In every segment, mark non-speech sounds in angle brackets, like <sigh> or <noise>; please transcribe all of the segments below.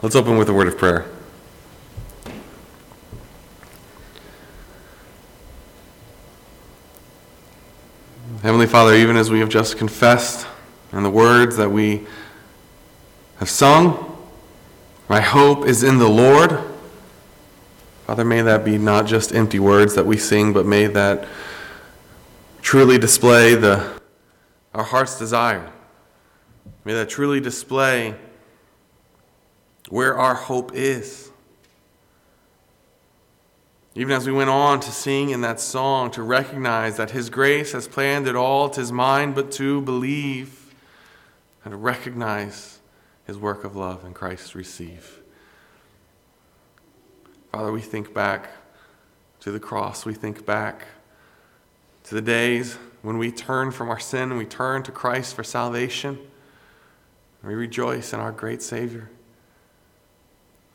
Let's open with a word of prayer. Heavenly Father, even as we have just confessed and the words that we have sung, my hope is in the Lord. Father, may that be not just empty words that we sing, but may that truly display the, our heart's desire. May that truly display where our hope is. Even as we went on to sing in that song, to recognize that His grace has planned it all, tis mine but to believe and to recognize His work of love in Christ receive. Father, we think back to the cross. We think back to the days when we turn from our sin and we turn to Christ for salvation. We rejoice in our great Savior.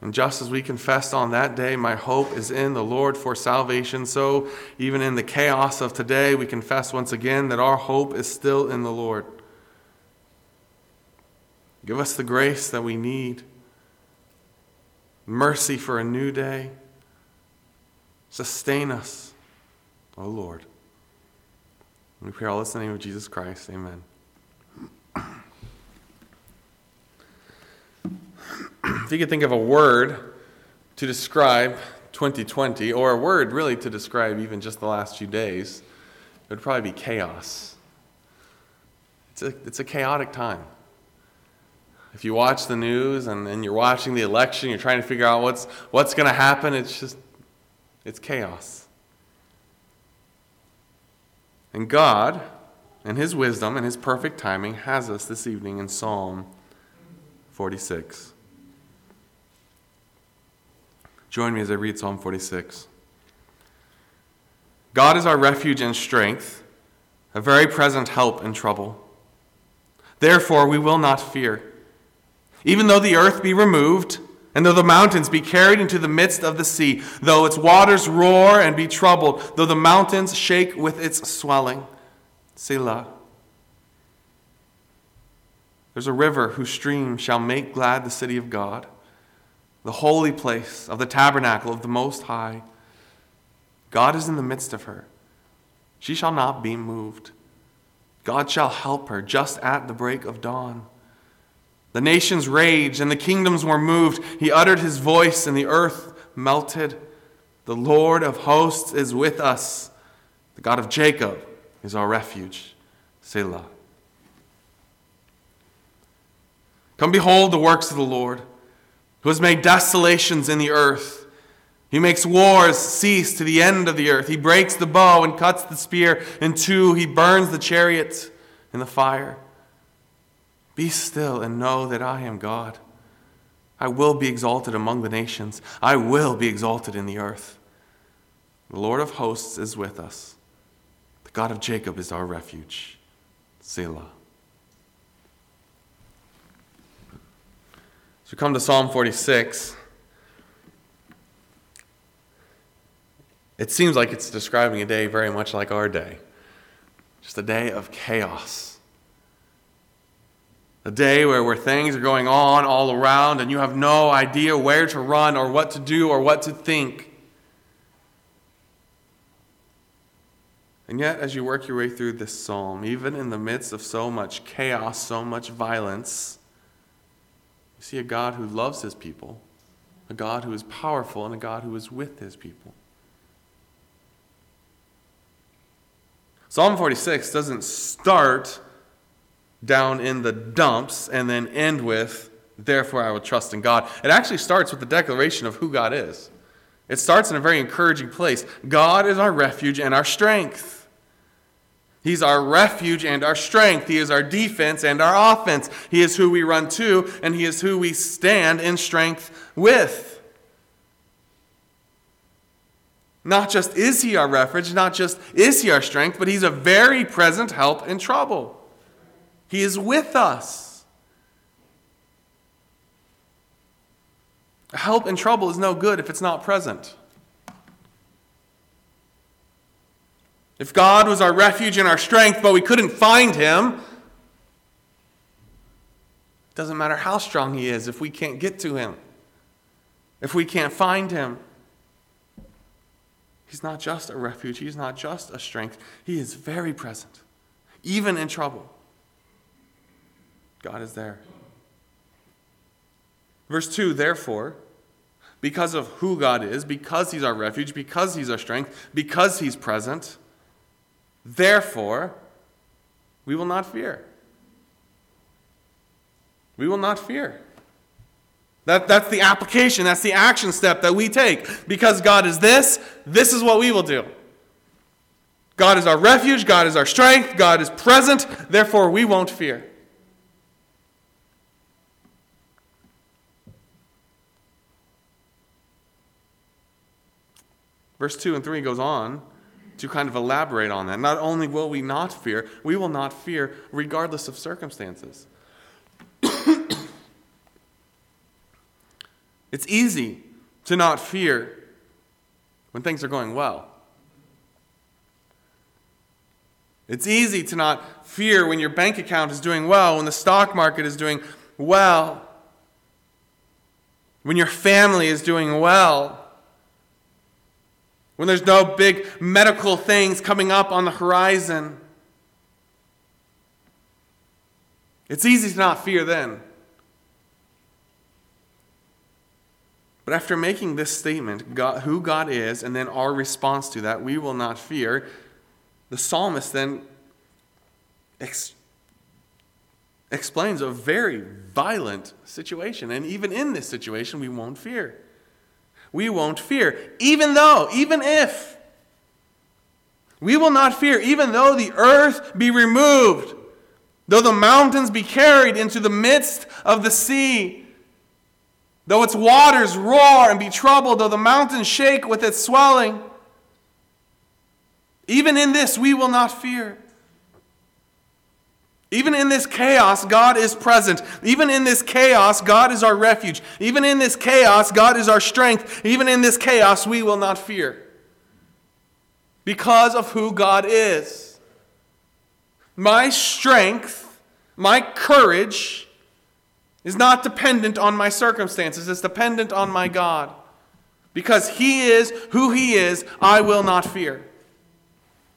And just as we confessed on that day, my hope is in the Lord for salvation, so even in the chaos of today, we confess once again that our hope is still in the Lord. Give us the grace that we need, mercy for a new day. Sustain us, O Lord. We pray all this in the name of Jesus Christ. Amen. If you could think of a word to describe 2020, or a word really to describe even just the last few days, it would probably be chaos. It's a, it's a chaotic time. If you watch the news and, and you're watching the election, you're trying to figure out what's, what's going to happen, it's just, it's chaos. And God, in His wisdom and His perfect timing, has us this evening in Psalm 46. Join me as I read Psalm 46. God is our refuge and strength, a very present help in trouble. Therefore, we will not fear. Even though the earth be removed, and though the mountains be carried into the midst of the sea, though its waters roar and be troubled, though the mountains shake with its swelling. Selah. There's a river whose stream shall make glad the city of God the holy place of the tabernacle of the Most High. God is in the midst of her. She shall not be moved. God shall help her just at the break of dawn. The nations raged and the kingdoms were moved. He uttered his voice and the earth melted. The Lord of hosts is with us. The God of Jacob is our refuge. Selah. Come behold the works of the Lord who has made desolations in the earth. He makes wars cease to the end of the earth. He breaks the bow and cuts the spear in two. He burns the chariot in the fire. Be still and know that I am God. I will be exalted among the nations. I will be exalted in the earth. The Lord of hosts is with us. The God of Jacob is our refuge. Selah. We come to Psalm 46, it seems like it's describing a day very much like our day just a day of chaos. A day where, where things are going on all around and you have no idea where to run or what to do or what to think. And yet, as you work your way through this psalm, even in the midst of so much chaos, so much violence, see a God who loves his people, a God who is powerful, and a God who is with his people. Psalm 46 doesn't start down in the dumps and then end with, therefore I will trust in God. It actually starts with the declaration of who God is. It starts in a very encouraging place. God is our refuge and our strength. He's our refuge and our strength. He is our defense and our offense. He is who we run to, and He is who we stand in strength with. Not just is He our refuge, not just is He our strength, but He's a very present help in trouble. He is with us. Help in trouble is no good if it's not present. If God was our refuge and our strength, but we couldn't find him, it doesn't matter how strong he is if we can't get to him. if we can't find him. He's not just a refuge, he's not just a strength. He is very present, even in trouble. God is there. Verse 2 Therefore, because of who God is, because He's our refuge, because He's our strength, because He's present, therefore, we will not fear. We will not fear. That, that's the application, that's the action step that we take. Because God is this, this is what we will do. God is our refuge, God is our strength, God is present, therefore we won't fear. Verse 2 and 3 goes on to kind of elaborate on that. Not only will we not fear, we will not fear regardless of circumstances. <coughs> it's easy to not fear when things are going well. It's easy to not fear when your bank account is doing well, when the stock market is doing well, when your family is doing well when there's no big medical things coming up on the horizon. It's easy to not fear then. But after making this statement, God, who God is, and then our response to that, we will not fear, the psalmist then ex- explains a very violent situation. And even in this situation, we won't fear we won't fear. Even though, even if, we will not fear, even though the earth be removed, though the mountains be carried into the midst of the sea, though its waters roar and be troubled, though the mountains shake with its swelling. Even in this, we will not fear. Even in this chaos, God is present. Even in this chaos, God is our refuge. Even in this chaos, God is our strength. Even in this chaos, we will not fear because of who God is. My strength, my courage is not dependent on my circumstances, it's dependent on my God. Because He is who He is, I will not fear.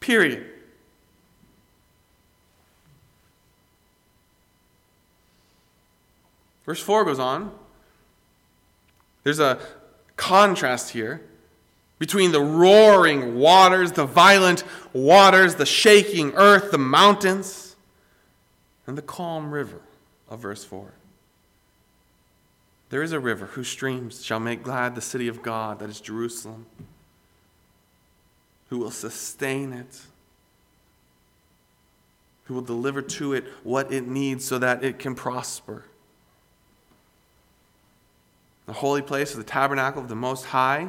Period. Verse 4 goes on. There's a contrast here between the roaring waters, the violent waters, the shaking earth, the mountains, and the calm river of verse 4. There is a river whose streams shall make glad the city of God, that is Jerusalem, who will sustain it, who will deliver to it what it needs so that it can prosper the holy place of the tabernacle of the Most High.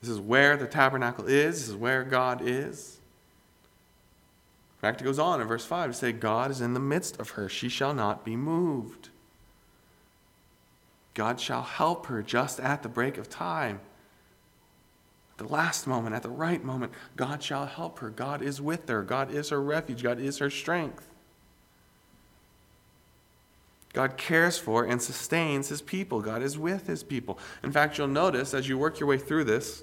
This is where the tabernacle is. This is where God is. In fact, it goes on in verse 5 to say, God is in the midst of her. She shall not be moved. God shall help her just at the break of time. The last moment, at the right moment, God shall help her. God is with her. God is her refuge. God is her strength. God cares for and sustains his people. God is with his people. In fact, you'll notice as you work your way through this,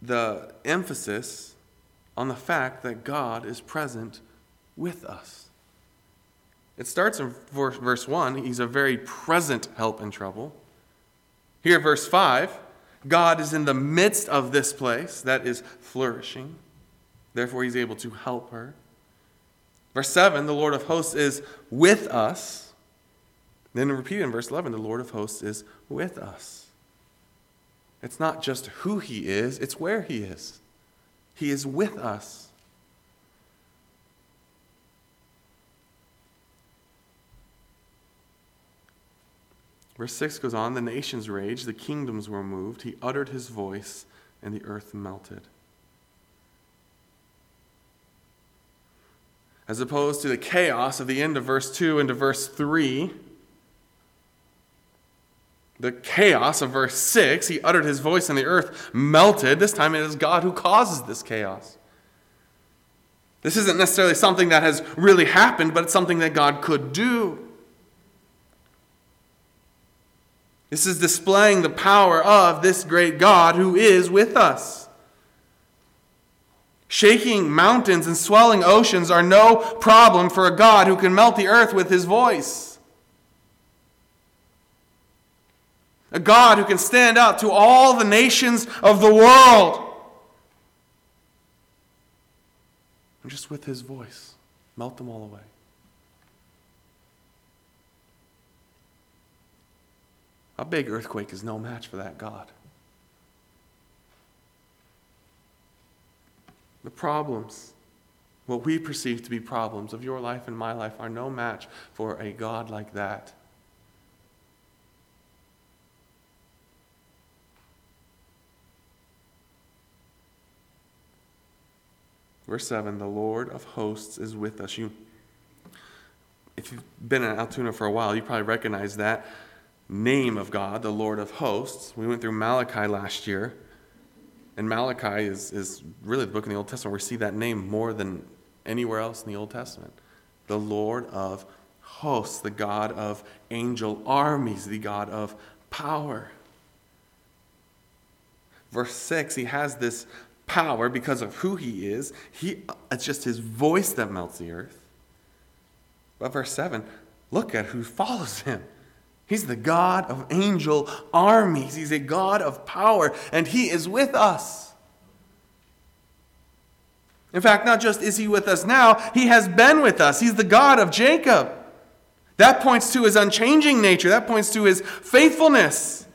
the emphasis on the fact that God is present with us. It starts in verse 1, he's a very present help in trouble. Here, verse 5, God is in the midst of this place that is flourishing. Therefore, he's able to help her. Verse 7, the Lord of hosts is with us. Then repeat in verse 11, the Lord of hosts is with us. It's not just who he is, it's where he is. He is with us. Verse 6 goes on The nations raged, the kingdoms were moved. He uttered his voice, and the earth melted. As opposed to the chaos of the end of verse 2 into verse 3. The chaos of verse 6, he uttered his voice and the earth melted. This time it is God who causes this chaos. This isn't necessarily something that has really happened, but it's something that God could do. This is displaying the power of this great God who is with us. Shaking mountains and swelling oceans are no problem for a God who can melt the earth with his voice. A God who can stand up to all the nations of the world. And just with his voice, melt them all away. A big earthquake is no match for that God. The problems, what we perceive to be problems of your life and my life, are no match for a God like that. Verse 7 The Lord of hosts is with us. You, if you've been in Altoona for a while, you probably recognize that name of God, the Lord of hosts. We went through Malachi last year. And Malachi is, is really the book in the Old Testament where we see that name more than anywhere else in the Old Testament. The Lord of hosts, the God of angel armies, the God of power. Verse 6, he has this power because of who he is. He, it's just his voice that melts the earth. But verse 7, look at who follows him. He's the God of angel armies. He's a God of power, and He is with us. In fact, not just is He with us now, He has been with us. He's the God of Jacob. That points to His unchanging nature, that points to His faithfulness.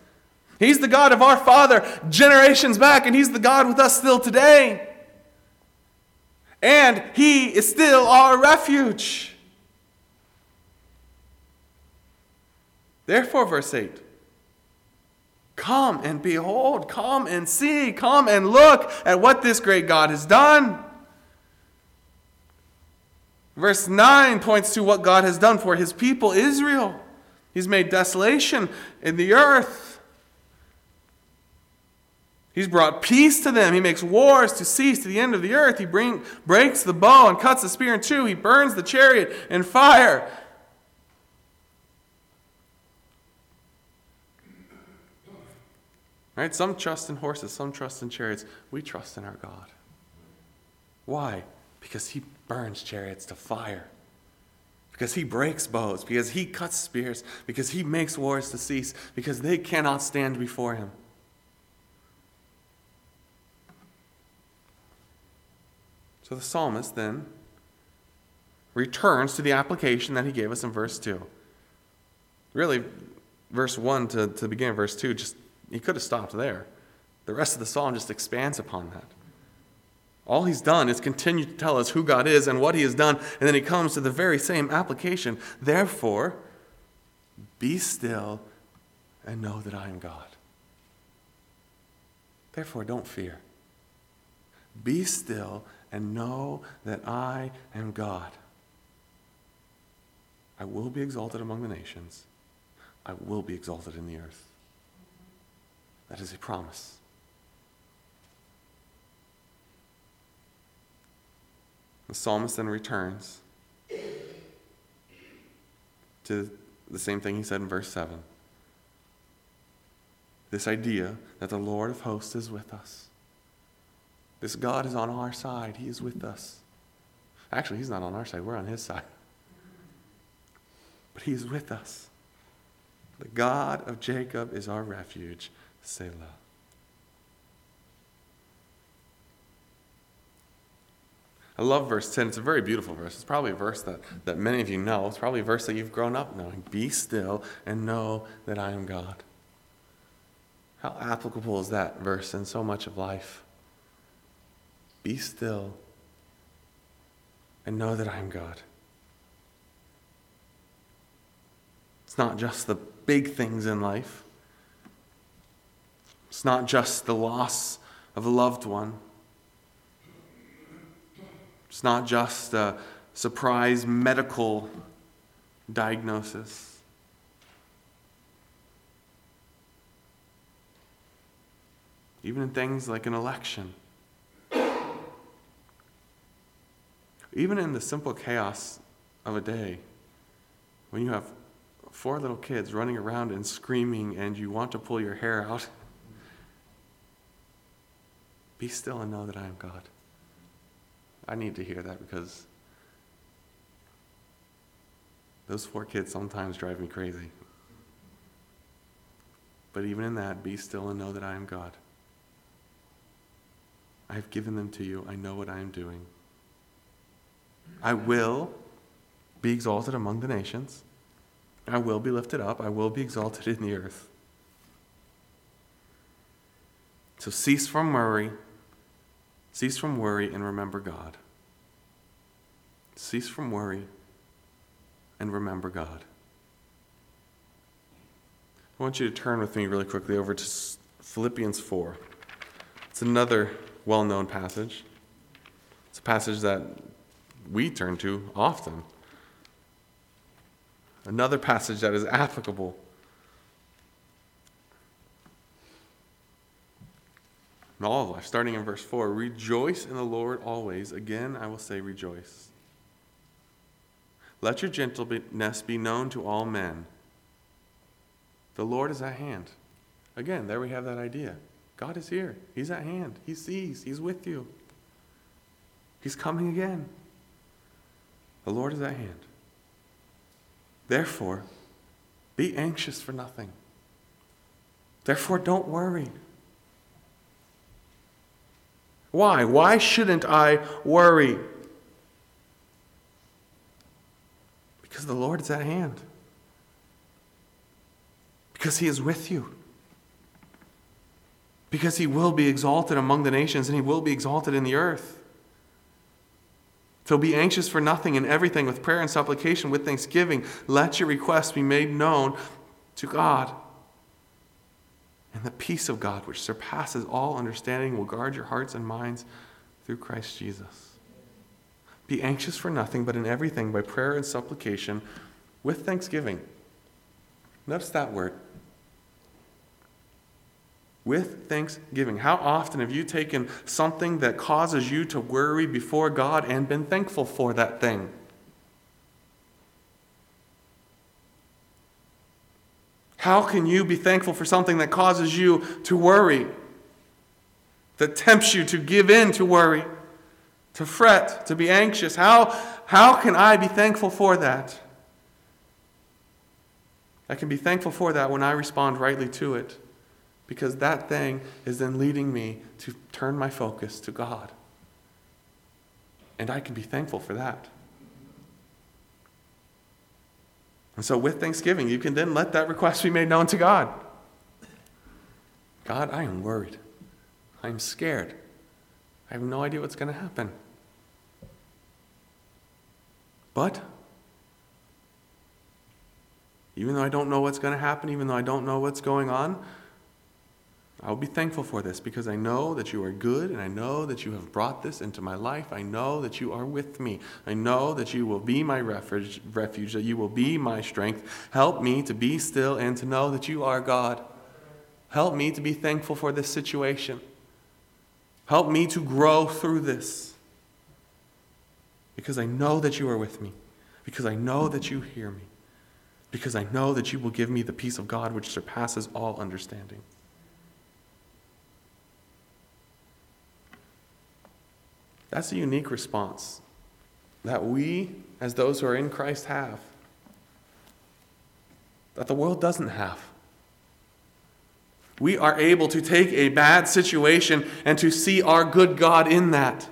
He's the God of our Father generations back, and He's the God with us still today. And He is still our refuge. Therefore, verse 8 Come and behold, come and see, come and look at what this great God has done. Verse 9 points to what God has done for his people, Israel. He's made desolation in the earth. He's brought peace to them. He makes wars to cease to the end of the earth. He bring, breaks the bow and cuts the spear in two. He burns the chariot in fire. Right? Some trust in horses, some trust in chariots. We trust in our God. Why? Because he burns chariots to fire. Because he breaks bows, because he cuts spears, because he makes wars to cease, because they cannot stand before him. So the psalmist then returns to the application that he gave us in verse 2. Really, verse 1 to, to begin verse 2 just he could have stopped there. The rest of the psalm just expands upon that. All he's done is continue to tell us who God is and what he has done, and then he comes to the very same application. Therefore, be still and know that I am God. Therefore, don't fear. Be still and know that I am God. I will be exalted among the nations, I will be exalted in the earth. That is a promise. The psalmist then returns to the same thing he said in verse 7. This idea that the Lord of hosts is with us. This God is on our side, He is with us. Actually, He's not on our side, we're on His side. But He is with us. The God of Jacob is our refuge. Selah. I love verse 10. It's a very beautiful verse. It's probably a verse that, that many of you know. It's probably a verse that you've grown up knowing. Be still and know that I am God. How applicable is that verse in so much of life? Be still and know that I am God. It's not just the big things in life. It's not just the loss of a loved one. It's not just a surprise medical diagnosis. Even in things like an election. Even in the simple chaos of a day, when you have four little kids running around and screaming and you want to pull your hair out, <laughs> be still and know that I am God. I need to hear that because those four kids sometimes drive me crazy. But even in that, be still and know that I am God. I have given them to you. I know what I am doing. I will be exalted among the nations. I will be lifted up. I will be exalted in the earth. So cease from worry. Cease from worry and remember God. Cease from worry and remember God. I want you to turn with me really quickly over to Philippians 4. It's another well known passage. It's a passage that we turn to often. Another passage that is applicable. All of life, starting in verse 4 Rejoice in the Lord always. Again, I will say rejoice. Let your gentleness be known to all men. The Lord is at hand. Again, there we have that idea. God is here. He's at hand. He sees. He's with you. He's coming again. The Lord is at hand. Therefore, be anxious for nothing. Therefore, don't worry. Why? Why shouldn't I worry? Because the Lord is at hand. Because He is with you. Because He will be exalted among the nations and He will be exalted in the earth. So be anxious for nothing and everything with prayer and supplication, with thanksgiving. Let your requests be made known to God. And the peace of God, which surpasses all understanding, will guard your hearts and minds through Christ Jesus. Be anxious for nothing, but in everything, by prayer and supplication, with thanksgiving. Notice that word with thanksgiving. How often have you taken something that causes you to worry before God and been thankful for that thing? How can you be thankful for something that causes you to worry, that tempts you to give in to worry, to fret, to be anxious? How, how can I be thankful for that? I can be thankful for that when I respond rightly to it because that thing is then leading me to turn my focus to God. And I can be thankful for that. And so, with thanksgiving, you can then let that request be made known to God. God, I am worried. I'm scared. I have no idea what's going to happen. But, even though I don't know what's going to happen, even though I don't know what's going on, I will be thankful for this because I know that you are good and I know that you have brought this into my life. I know that you are with me. I know that you will be my refuge, refuge, that you will be my strength. Help me to be still and to know that you are God. Help me to be thankful for this situation. Help me to grow through this because I know that you are with me, because I know that you hear me, because I know that you will give me the peace of God which surpasses all understanding. That's a unique response that we, as those who are in Christ, have, that the world doesn't have. We are able to take a bad situation and to see our good God in that.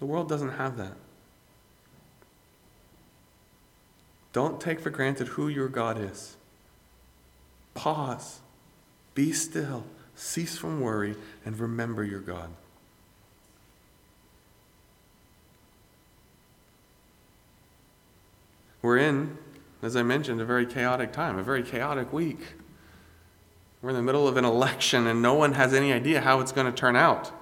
The world doesn't have that. Don't take for granted who your God is. Pause, be still, cease from worry, and remember your God. We're in, as I mentioned, a very chaotic time, a very chaotic week. We're in the middle of an election and no one has any idea how it's going to turn out.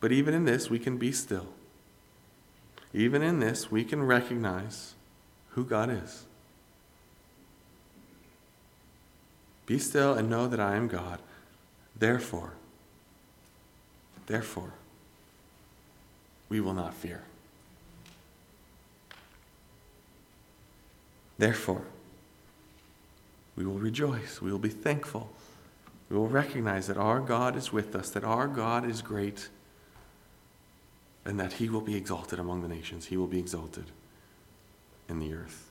But even in this, we can be still. Even in this, we can recognize who God is. Be still and know that I am God. Therefore, therefore, we will not fear. Therefore, we will rejoice. We will be thankful. We will recognize that our God is with us, that our God is great, and that He will be exalted among the nations. He will be exalted in the earth.